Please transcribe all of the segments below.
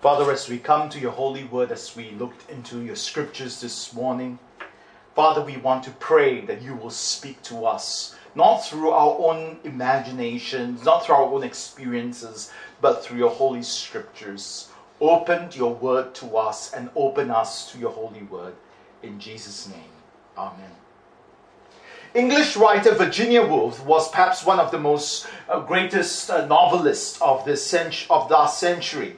Father, as we come to your holy word, as we looked into your scriptures this morning, Father, we want to pray that you will speak to us, not through our own imaginations, not through our own experiences, but through your holy scriptures. Open your word to us and open us to your holy word. In Jesus' name, Amen. English writer Virginia Woolf was perhaps one of the most uh, greatest uh, novelists of the cent- of last century.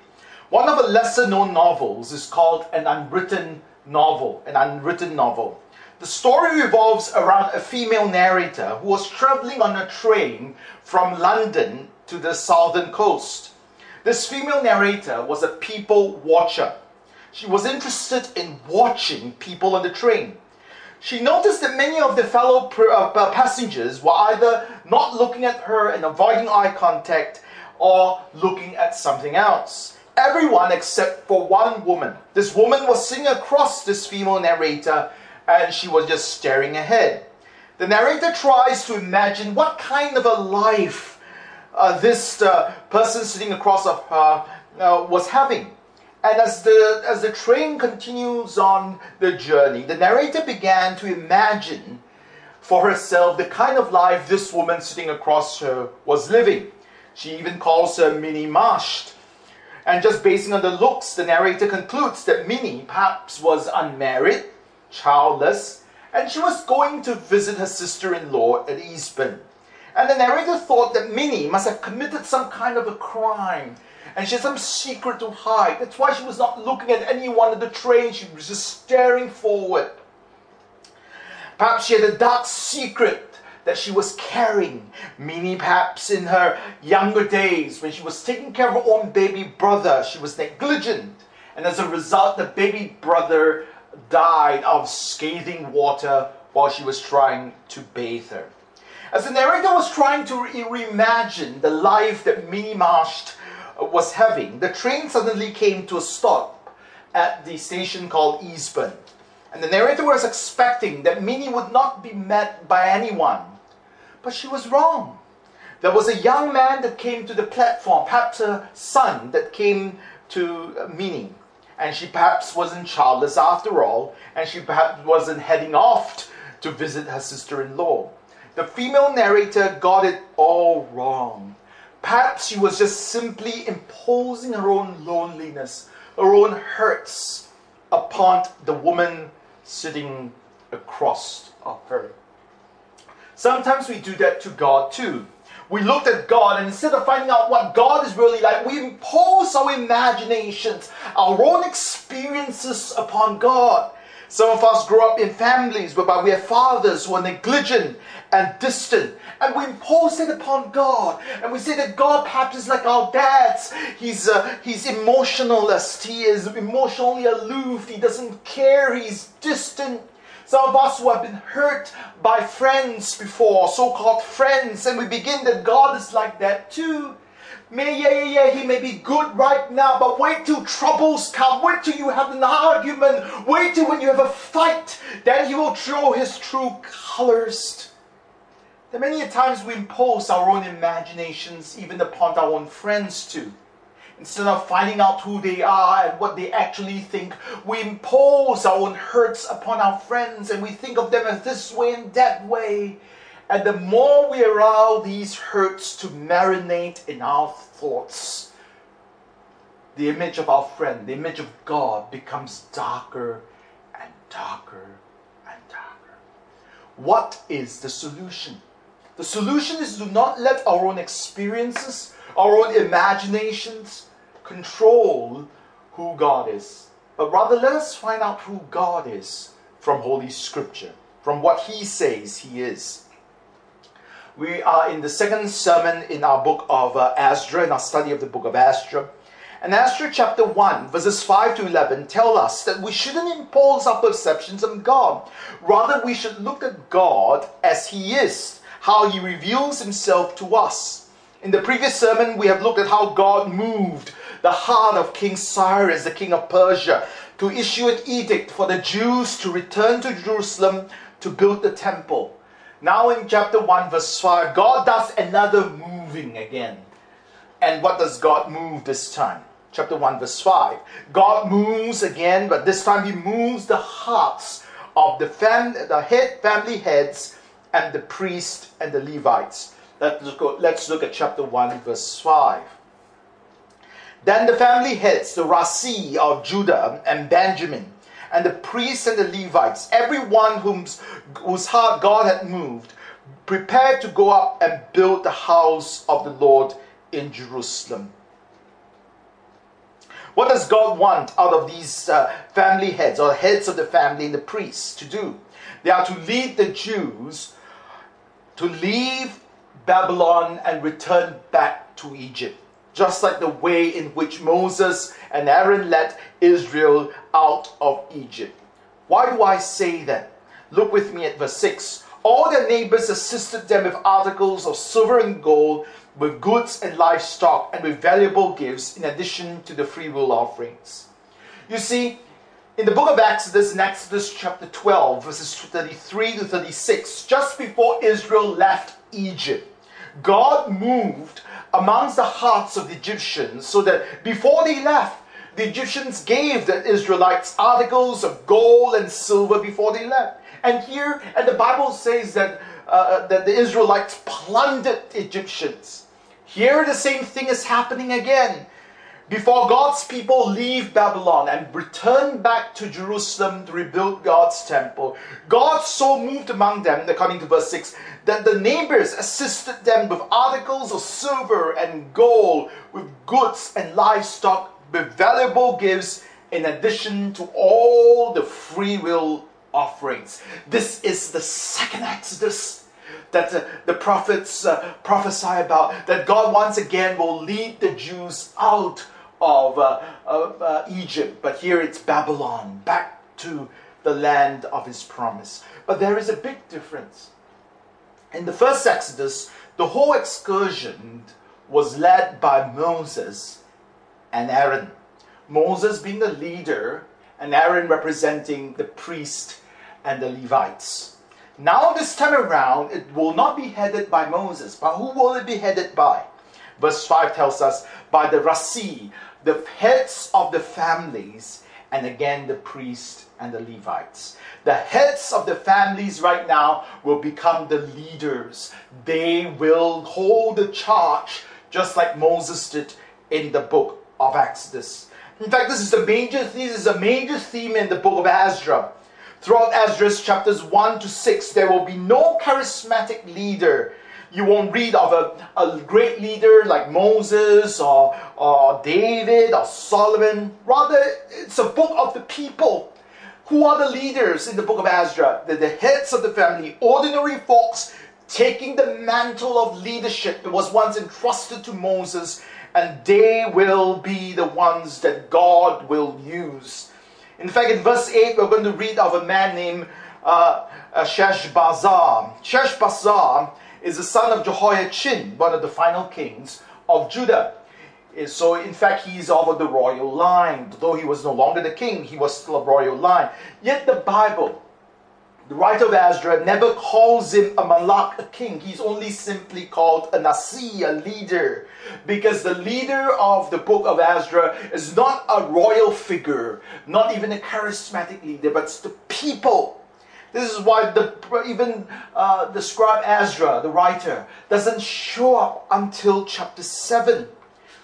One of the lesser known novels is called An Unwritten Novel, an unwritten novel. The story revolves around a female narrator who was traveling on a train from London to the southern coast. This female narrator was a people watcher. She was interested in watching people on the train. She noticed that many of the fellow uh, passengers were either not looking at her and avoiding eye contact or looking at something else everyone except for one woman. This woman was sitting across this female narrator and she was just staring ahead. The narrator tries to imagine what kind of a life uh, this uh, person sitting across of her uh, was having. And as the, as the train continues on the journey, the narrator began to imagine for herself the kind of life this woman sitting across her was living. She even calls her Minnie Marsh and just basing on the looks, the narrator concludes that Minnie perhaps was unmarried, childless, and she was going to visit her sister in law at Eastbourne. And the narrator thought that Minnie must have committed some kind of a crime and she had some secret to hide. That's why she was not looking at anyone in the train, she was just staring forward. Perhaps she had a dark secret that she was carrying, Minnie perhaps in her younger days when she was taking care of her own baby brother, she was negligent. And as a result, the baby brother died of scathing water while she was trying to bathe her. As the narrator was trying to re- reimagine the life that Minnie Marsh was having, the train suddenly came to a stop at the station called Eastbourne. And the narrator was expecting that Minnie would not be met by anyone. But she was wrong. There was a young man that came to the platform, perhaps a son that came to uh, Minnie. And she perhaps wasn't childless after all, and she perhaps wasn't heading off to visit her sister in law. The female narrator got it all wrong. Perhaps she was just simply imposing her own loneliness, her own hurts upon the woman sitting across of her. Sometimes we do that to God too. We looked at God and instead of finding out what God is really like, we impose our imaginations, our own experiences upon God. Some of us grow up in families whereby we have fathers who are negligent and distant, and we impose it upon God. And we say that God perhaps is like our dads. He's uh, he's emotionalist. He is emotionally aloof. He doesn't care. He's distant. Some of us who have been hurt by friends before, so called friends, and we begin that God is like that too. May, yeah, yeah, yeah, he may be good right now, but wait till troubles come. Wait till you have an argument. Wait till when you have a fight, then he will show his true colors. There many times we impose our own imaginations even upon our own friends too. Instead of finding out who they are and what they actually think, we impose our own hurts upon our friends and we think of them as this way and that way. And the more we allow these hurts to marinate in our thoughts, the image of our friend, the image of God becomes darker and darker and darker. What is the solution? The solution is to not let our own experiences, our own imaginations, control who God is, but rather let us find out who God is from Holy Scripture, from what He says He is. We are in the second sermon in our book of uh, Ezra, in our study of the book of Ezra. And Ezra chapter 1, verses 5 to 11 tell us that we shouldn't impose our perceptions on God. Rather, we should look at God as He is, how He reveals Himself to us. In the previous sermon, we have looked at how God moved the heart of King Cyrus, the king of Persia, to issue an edict for the Jews to return to Jerusalem to build the temple. Now, in chapter 1, verse 5, God does another moving again. And what does God move this time? chapter 1, verse 5. God moves again, but this time he moves the hearts of the, fam- the head family heads and the priest and the Levites. Let's look, let's look at chapter 1, verse 5. Then the family heads, the Rasi of Judah and Benjamin, and the priests and the Levites, everyone whom's, whose heart God had moved, prepared to go up and build the house of the Lord in Jerusalem. What does God want out of these uh, family heads or heads of the family and the priests to do? They are to lead the Jews to leave Babylon and return back to Egypt, just like the way in which Moses and Aaron led Israel out of Egypt. Why do I say that? Look with me at verse 6. All their neighbors assisted them with articles of silver and gold with goods and livestock and with valuable gifts in addition to the freewill offerings. You see, in the book of Exodus, in Exodus chapter 12, verses 33 to 36, just before Israel left Egypt, God moved amongst the hearts of the Egyptians so that before they left, the Egyptians gave the Israelites articles of gold and silver before they left. And here, and the Bible says that, uh, that the Israelites plundered Egyptians. Here, the same thing is happening again. Before God's people leave Babylon and return back to Jerusalem to rebuild God's temple, God so moved among them, according to verse 6, that the neighbors assisted them with articles of silver and gold, with goods and livestock, with valuable gifts, in addition to all the free will offerings. This is the second Exodus that uh, the prophets uh, prophesy about, that God once again will lead the Jews out of, uh, of uh, Egypt, but here it's Babylon, back to the land of his promise. But there is a big difference. In the first Exodus, the whole excursion was led by Moses and Aaron. Moses being the leader, and Aaron representing the priest and the Levites. Now, this time around, it will not be headed by Moses, but who will it be headed by? Verse 5 tells us by the Rasi, the heads of the families, and again the priests and the Levites. The heads of the families right now will become the leaders. They will hold the charge just like Moses did in the book of Exodus. In fact, this is a major this is a major theme in the book of Ezra. Throughout Ezra's chapters 1 to 6, there will be no charismatic leader. You won't read of a, a great leader like Moses or, or David or Solomon. Rather, it's a book of the people. Who are the leaders in the book of Ezra? They're the heads of the family, ordinary folks taking the mantle of leadership that was once entrusted to Moses, and they will be the ones that God will use in fact, in verse 8, we're going to read of a man named uh, uh, Sheshbazzar. Sheshbazzar is the son of Jehoiachin, one of the final kings of Judah. Eh, so, in fact, he is of the royal line. Though he was no longer the king, he was still a royal line. Yet the Bible the writer of Ezra never calls him a malak, a king. He's only simply called a nasi, a leader. Because the leader of the book of Ezra is not a royal figure, not even a charismatic leader, but it's the people. This is why the, even uh, the scribe Ezra, the writer, doesn't show up until chapter 7.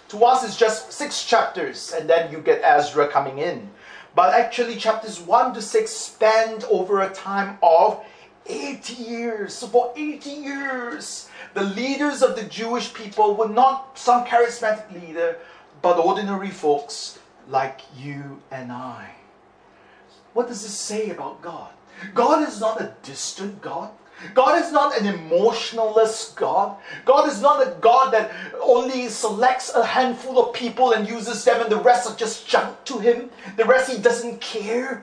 To us, it's just six chapters, and then you get Ezra coming in. But actually, chapters 1 to 6 spanned over a time of 80 years. So, for 80 years, the leaders of the Jewish people were not some charismatic leader, but ordinary folks like you and I. What does this say about God? God is not a distant God. God is not an emotionalist God. God is not a God that only selects a handful of people and uses them and the rest are just junk to him. The rest he doesn't care.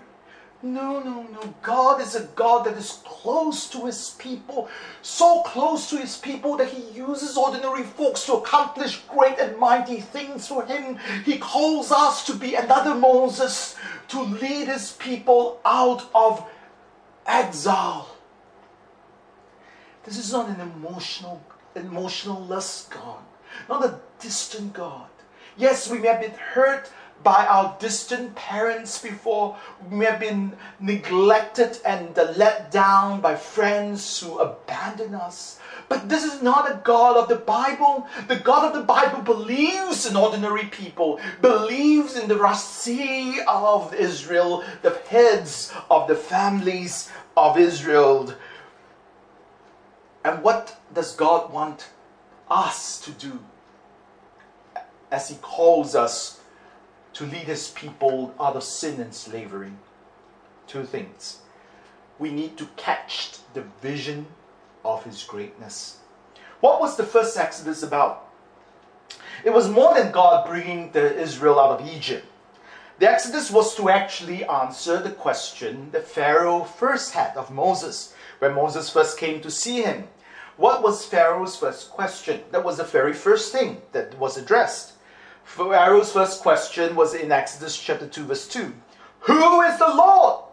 No, no, no. God is a God that is close to his people. So close to his people that he uses ordinary folks to accomplish great and mighty things for him. He calls us to be another Moses to lead his people out of exile this is not an emotional, emotionless God, not a distant God. Yes, we may have been hurt by our distant parents before. We have been neglected and uh, let down by friends who abandon us. But this is not a God of the Bible. The God of the Bible believes in ordinary people, believes in the Rasi of Israel, the heads of the families of Israel. And what does God want us to do as He calls us to lead His people out of sin and slavery? Two things. We need to catch the vision of his greatness. What was the first Exodus about? It was more than God bringing the Israel out of Egypt. The Exodus was to actually answer the question that Pharaoh first had of Moses when Moses first came to see him. What was Pharaoh's first question? That was the very first thing that was addressed. Pharaoh's first question was in Exodus chapter 2, verse 2. Who is the Lord?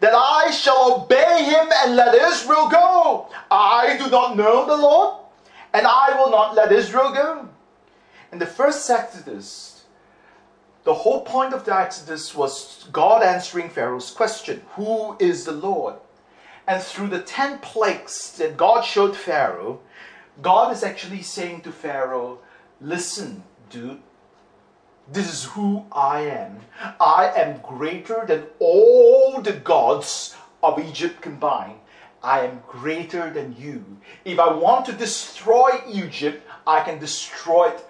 that I shall obey him and let Israel go. I do not know the Lord, and I will not let Israel go. In the first Exodus, the whole point of the Exodus was God answering Pharaoh's question Who is the Lord? And through the 10 plagues that God showed Pharaoh, God is actually saying to Pharaoh, Listen, dude, this is who I am. I am greater than all the gods of Egypt combined. I am greater than you. If I want to destroy Egypt, I can destroy it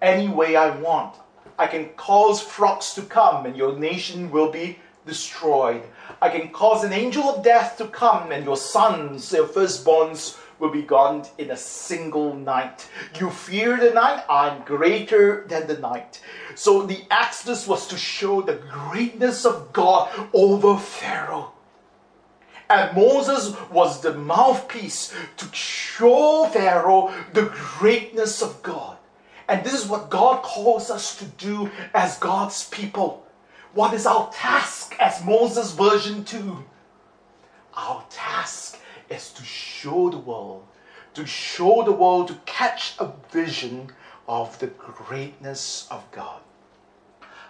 any way I want. I can cause frogs to come and your nation will be destroyed. I can cause an angel of death to come and your sons, your firstborns, will be gone in a single night. You fear the night, I'm greater than the night. So the Exodus was to show the greatness of God over Pharaoh. And Moses was the mouthpiece to show Pharaoh the greatness of God. And this is what God calls us to do as God's people. What is our task as Moses version 2? Our task is to show the world, to show the world, to catch a vision of the greatness of God.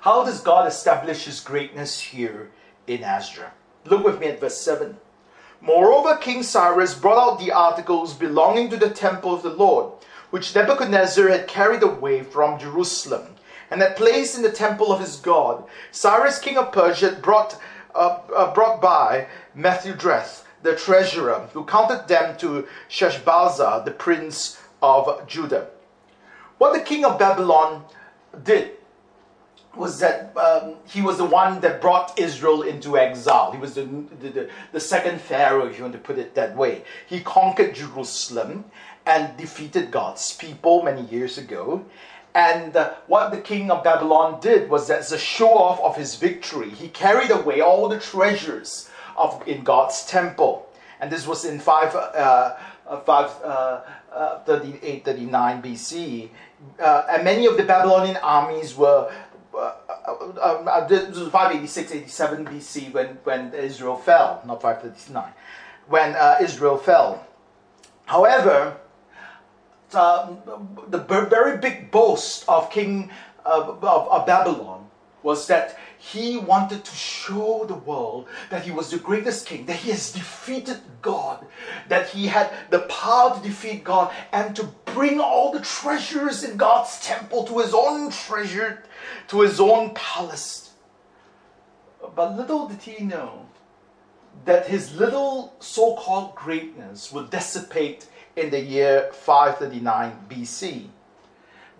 How does God establish his greatness here in Ezra? Look with me at verse 7. Moreover, King Cyrus brought out the articles belonging to the temple of the Lord, which Nebuchadnezzar had carried away from Jerusalem, and had placed in the temple of his God. Cyrus, king of Persia, brought, uh, uh, brought by Mithredath, the treasurer, who counted them to Sheshbazzar, the prince of Judah. What the king of Babylon did was that um, he was the one that brought Israel into exile. He was the, the, the, second Pharaoh, if you want to put it that way. He conquered Jerusalem and defeated God's people many years ago. And uh, what the king of Babylon did was that as a show off of his victory, he carried away all the treasures of, in God's temple. And this was in 5, uh, uh 5 uh, uh, 38, 39 BC. Uh, and many of the Babylonian armies were. Uh, uh, uh, this was 586, 87 BC when, when Israel fell, not 539, when Israel fell. However, um, the very big boast of King of, of Babylon was that he wanted to show the world that he was the greatest king, that he has defeated God, that he had the power to defeat God and to bring all the treasures in God's temple to his own treasure, to his own palace. But little did he know that his little so called greatness would dissipate in the year 539 BC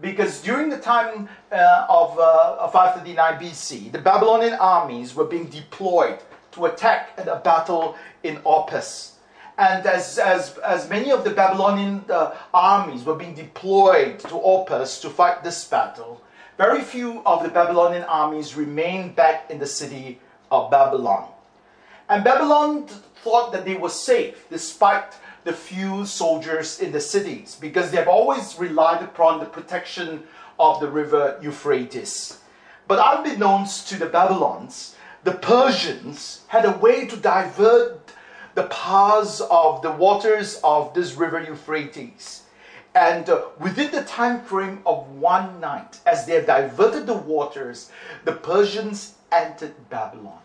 because during the time uh, of uh, 539 BC, the Babylonian armies were being deployed to attack at a battle in Opis. And as, as, as many of the Babylonian uh, armies were being deployed to Opis to fight this battle, very few of the Babylonian armies remained back in the city of Babylon. And Babylon thought that they were safe despite the few soldiers in the cities because they have always relied upon the protection of the river Euphrates. But unbeknownst to the Babylons, the Persians had a way to divert the paths of the waters of this river Euphrates. And uh, within the time frame of one night, as they have diverted the waters, the Persians entered Babylon.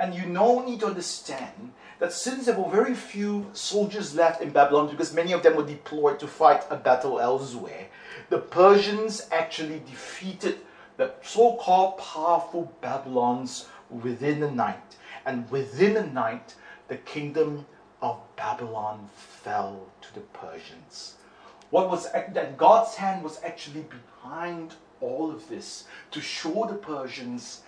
And you now need to understand that since there were very few soldiers left in Babylon, because many of them were deployed to fight a battle elsewhere, the Persians actually defeated the so called powerful Babylons within a night. And within a night, the kingdom of Babylon fell to the Persians. What was that God's hand was actually behind all of this to show the Persians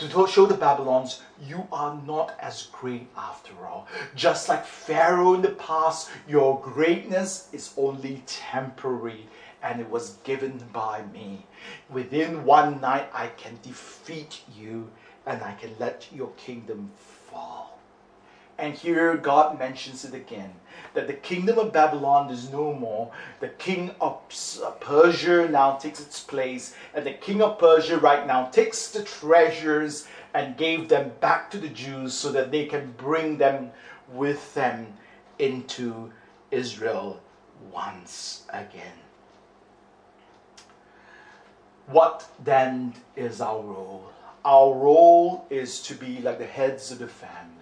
to show the Babylons, you are not as great after all. Just like Pharaoh in the past, your greatness is only temporary and it was given by me. Within one night, I can defeat you and I can let your kingdom fall. And here God mentions it again that the kingdom of Babylon is no more. The king of uh, Persia now takes its place, and the king of Persia right now takes the treasures and gave them back to the Jews so that they can bring them with them into Israel once again. What then is our role? Our role is to be like the heads of the family,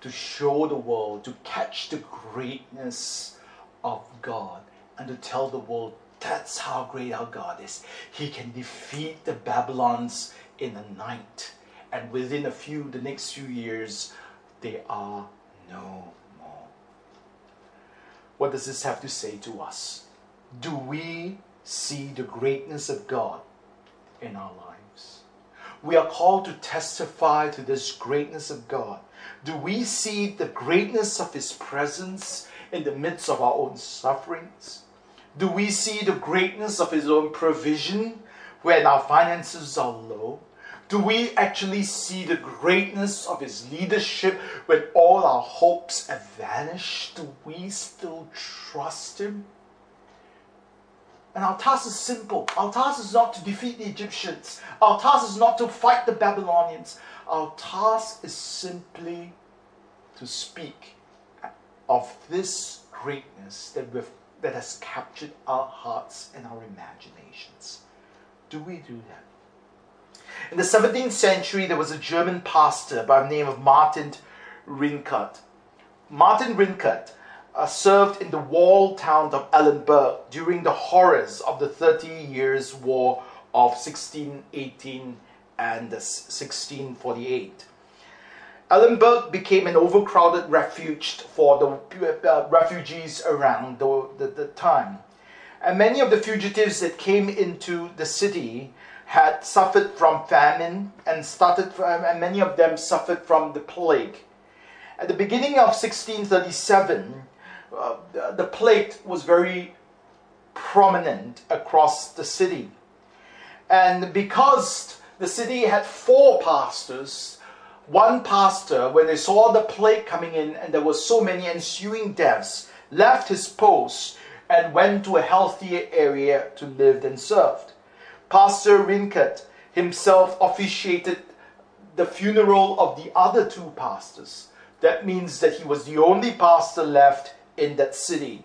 to show the world, to catch the greatness of God, and to tell the world that's how great our God is. He can defeat the Babylons in a night, and within a few, the next few years, they are no more. What does this have to say to us? Do we see the greatness of God in our lives. We are called to testify to this greatness of God. Do we see the greatness of His presence in the midst of our own sufferings? Do we see the greatness of His own provision when our finances are low? Do we actually see the greatness of His leadership when all our hopes have vanished? Do we still trust Him? And our task is simple. Our task is not to defeat the Egyptians. Our task is not to fight the Babylonians. Our task is simply to speak of this greatness that, we've, that has captured our hearts and our imaginations. Do we do that? In the 17th century, there was a German pastor by the name of Martin Rinkart. Martin Rinkart uh, served in the walled town of Eilenburg during the horrors of the Thirty Years' War of 1618 and 1648. Eilenburg became an overcrowded refuge for the uh, refugees around the, the, the, time. And many of the fugitives that came into the city had suffered from famine and started from, and many of them suffered from the plague. At the beginning of 1637, uh, the plague was very prominent across the city. And because the city had four pastors, one pastor, when they saw the plague coming in and there were so many ensuing deaths, left his post and went to a healthier area to live and serve. Pastor Rinkart himself officiated the funeral of the other two pastors. That means that he was the only pastor left in that city.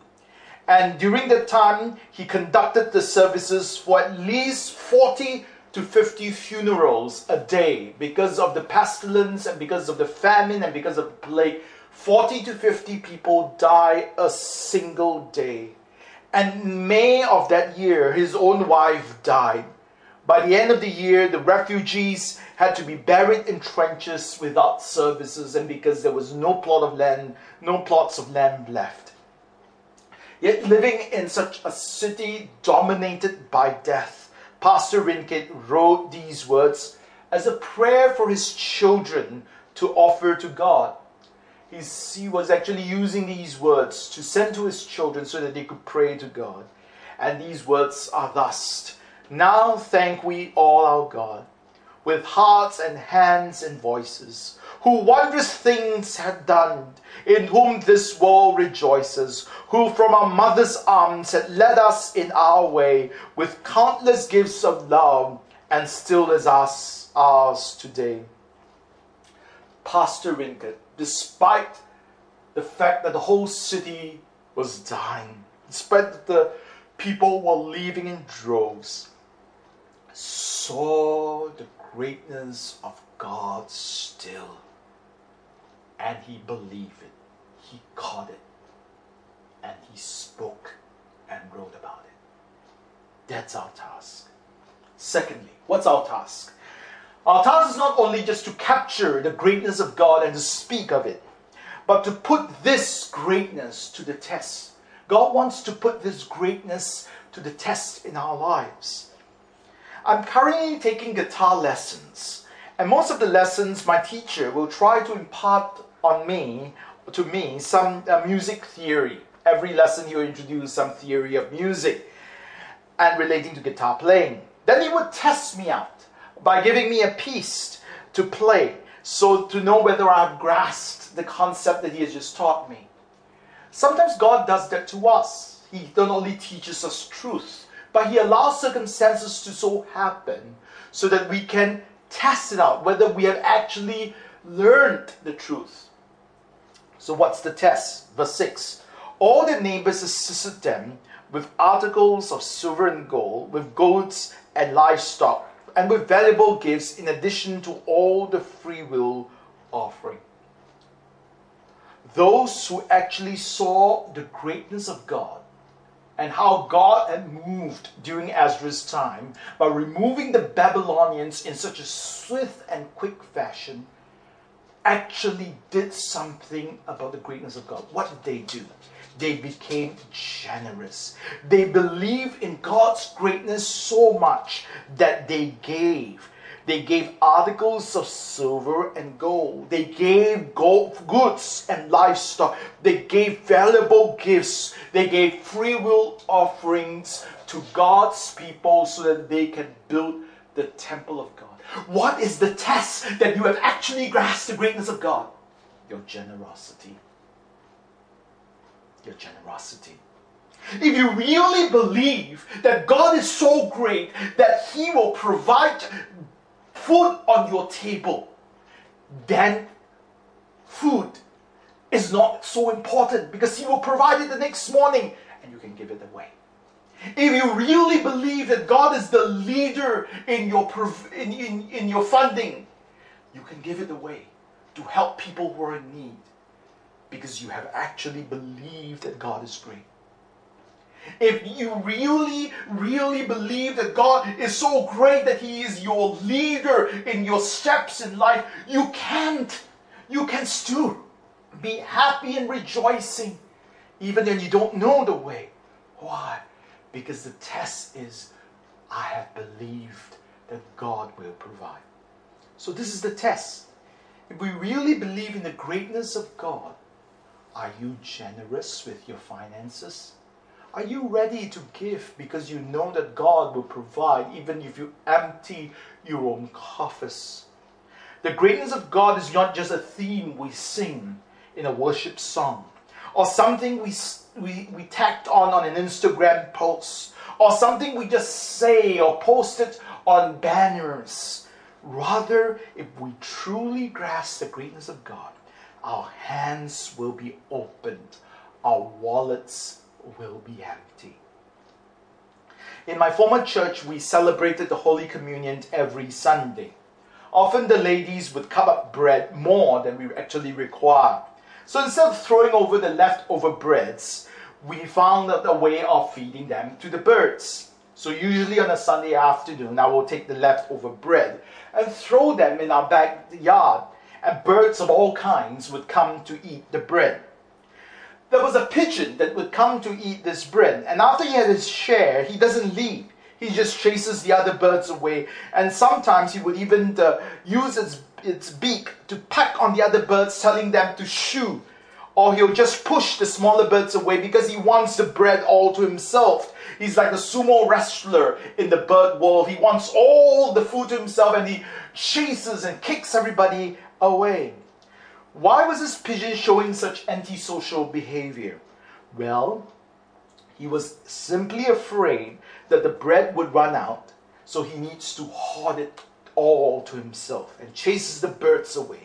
And during that time, he conducted the services for at least 40 to 50 funerals a day because of the pestilence and because of the famine and because of the plague. 40 to 50 people die a single day. And May of that year, his own wife died. By the end of the year, the refugees had to be buried in trenches without services, and because there was no plot of land, no plots of land left. Yet, living in such a city dominated by death, Pastor Rinkart wrote these words as a prayer for his children to offer to God. He's, he was actually using these words to send to his children so that they could pray to God. And these words are thus Now thank we all our God with hearts and hands and voices, who wondrous things had done, in whom this world rejoices, who from our mother's arms had led us in our way with countless gifts of love, and still is us, ours today. Pastor Rinkart, despite the fact that the whole city was dying, despite that the people were leaving in droves, saw the greatness of God still, and he believed it. He caught it, and he spoke and wrote about it. That's our task. Secondly, what's our task? Our task is not only just to capture the greatness of God and to speak of it, but to put this greatness to the test. God wants to put this greatness to the test in our lives. I'm currently taking guitar lessons, and most of the lessons my teacher will try to impart on me to me some uh, music theory. Every lesson he will introduce some theory of music and relating to guitar playing. Then he would test me out by giving me a piece to play so to know whether I've grasped the concept that he has just taught me. Sometimes God does that to us. He not only teaches us truth, but he allows circumstances to so happen so that we can test it out whether we have actually learned the truth. So, what's the test? Verse 6 All the neighbors assisted them with articles of silver and gold, with goats and livestock, and with valuable gifts in addition to all the free will offering. Those who actually saw the greatness of God and how God had moved during Ezra's time by removing the Babylonians in such a swift and quick fashion actually did something about the greatness of God. What did they do? they became generous. They believed in God's greatness so much that they gave. They gave articles of silver and gold. They gave gold, goods and livestock. They gave valuable gifts. They gave free will offerings to God's people so that they can build the temple of God. What is the test that you have actually grasped the greatness of God? Your generosity your generosity. If you really believe that God is so great that He will provide food on your table, then food is not so important because He will provide it the next morning and you can give it away. If you really believe that God is the leader in your, in, in, in your funding, you can give it away to help people who are in need because you have actually believed that God is great. If you really, really believe that God is so great that He is your leader in your steps in life, you can't, you can still be happy and rejoicing even when you don't know the way. Why? Because the test is I have believed that God will provide. So, this is the test. If we really believe in the greatness of God, are you generous with your finances? Are you ready to give because you know that God will provide even if you empty your own coffers? The greatness of God is not just a theme we sing in a worship song or something we, we, we tacked on on an Instagram post or something we just say or post it on banners. Rather, if we truly grasp the greatness of God, our hands will be opened, our wallets will be empty. In my former church, we celebrated the Holy Communion every Sunday. Often the ladies would cut up bread more than we actually required. So instead of throwing over the leftover breads, we found a way of feeding them to the birds. So usually on a Sunday afternoon, I will take the leftover bread and throw them in our backyard and birds of all kinds would come to eat the bread. There was a pigeon that would come to eat this bread, and after he had his share, he doesn't leave. He just chases the other birds away, and sometimes he would even uh, use its, its beak to peck on the other birds, telling them to shoo. Or he'll just push the smaller birds away because he wants the bread all to himself. He's like a sumo wrestler in the bird world. He wants all the food to himself and he chases and kicks everybody away. Why was this pigeon showing such antisocial behavior? Well, he was simply afraid that the bread would run out, so he needs to hoard it all to himself and chases the birds away.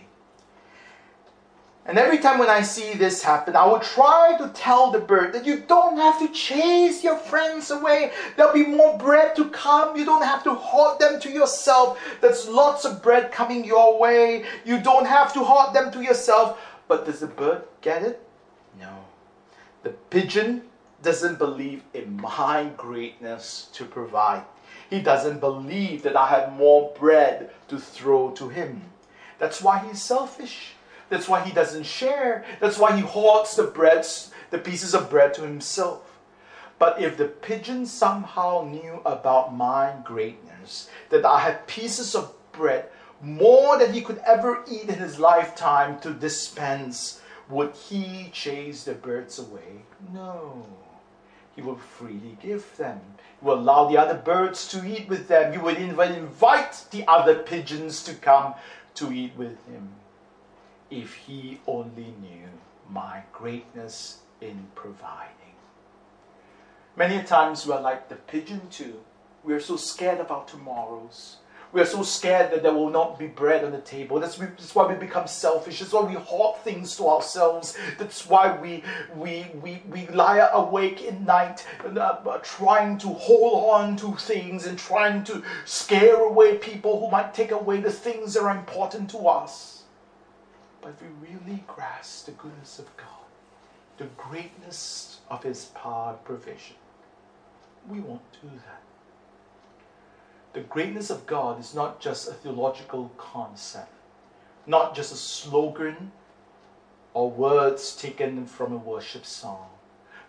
And every time when I see this happen, I will try to tell the bird that you don't have to chase your friends away. There'll be more bread to come. You don't have to hoard them to yourself. There's lots of bread coming your way. You don't have to hoard them to yourself. But does the bird get it? No. The pigeon doesn't believe in my greatness to provide. He doesn't believe that I have more bread to throw to him. That's why he's selfish. That's why he doesn't share. That's why he hoards the breads, the pieces of bread to himself. But if the pigeon somehow knew about my greatness, that I had pieces of bread more than he could ever eat in his lifetime to dispense, would he chase the birds away? No. He will freely give them. He will allow the other birds to eat with them. He would even invite the other pigeons to come to eat with him if he only knew my greatness in providing. Many times we are like the pigeon too. We are so scared about tomorrows. We are so scared that there will not be bread on the table. That's, that's why we become selfish. That's why we hoard things to ourselves. That's why we, we, we, we lie awake in night uh, trying to hold on to things and trying to scare away people who might take away the things that are important to us. But if we really grasp the goodness of God, the greatness of His power provision, we won't do that. The greatness of God is not just a theological concept, not just a slogan or words taken from a worship song,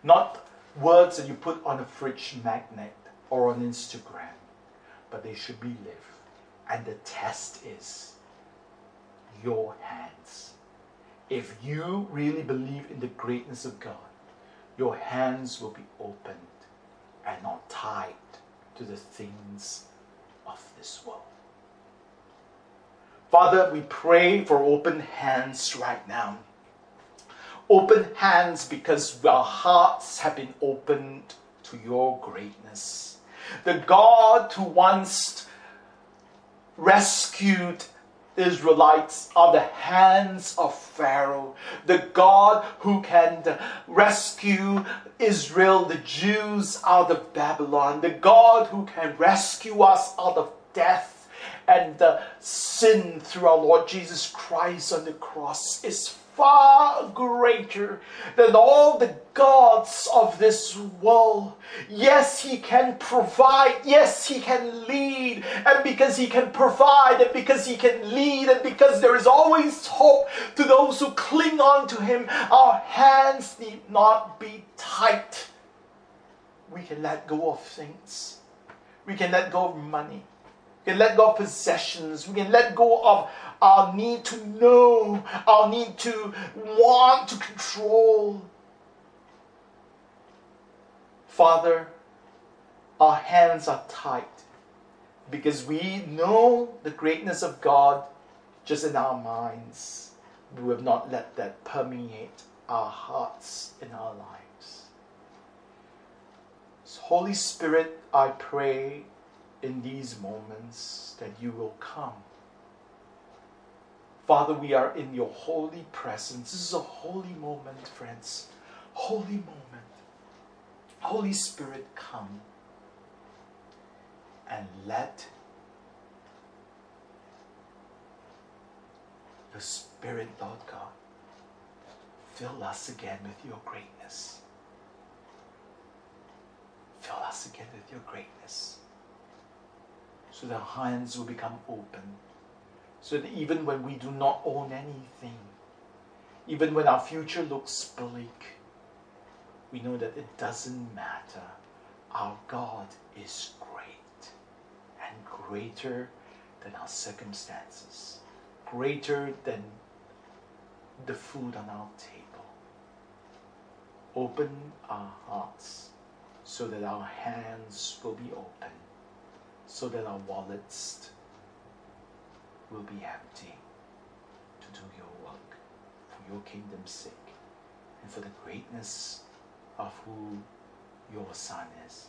not words that you put on a fridge magnet or on Instagram, but they should be lived. And the test is your hands. If you really believe in the greatness of God, your hands will be opened and not tied to the things of this world. Father, we pray for open hands right now. Open hands because our hearts have been opened to your greatness. The God who once rescued Israelites are the hands of Pharaoh, the God who can rescue Israel, the Jews out of Babylon, the God who can rescue us out of death and the sin through our Lord Jesus Christ on the cross is far greater than all the gods of this world. Yes, He can provide. Yes, He can lead. And because He can provide, and because He can lead, and because there is always hope to those who cling on to Him, our hands need not be tight. We can let go of things. We can let go of money. We can let go of possessions. We can let go of our need to know, our need to want to control. Father, our hands are tight because we know the greatness of God just in our minds. We have not let that permeate our hearts in our lives. So Holy Spirit, I pray in these moments that you will come Father, we are in your holy presence. This is a holy moment, friends. Holy moment. Holy Spirit, come and let the Spirit, Lord God, fill us again with your greatness. Fill us again with your greatness so that our hands will become open so that even when we do not own anything, even when our future looks bleak, we know that it doesn't matter. Our God is great and greater than our circumstances, greater than the food on our table. Open our hearts so that our hands will be open, so that our wallets will be empty to do your work for your kingdom's sake and for the greatness of who your Son is.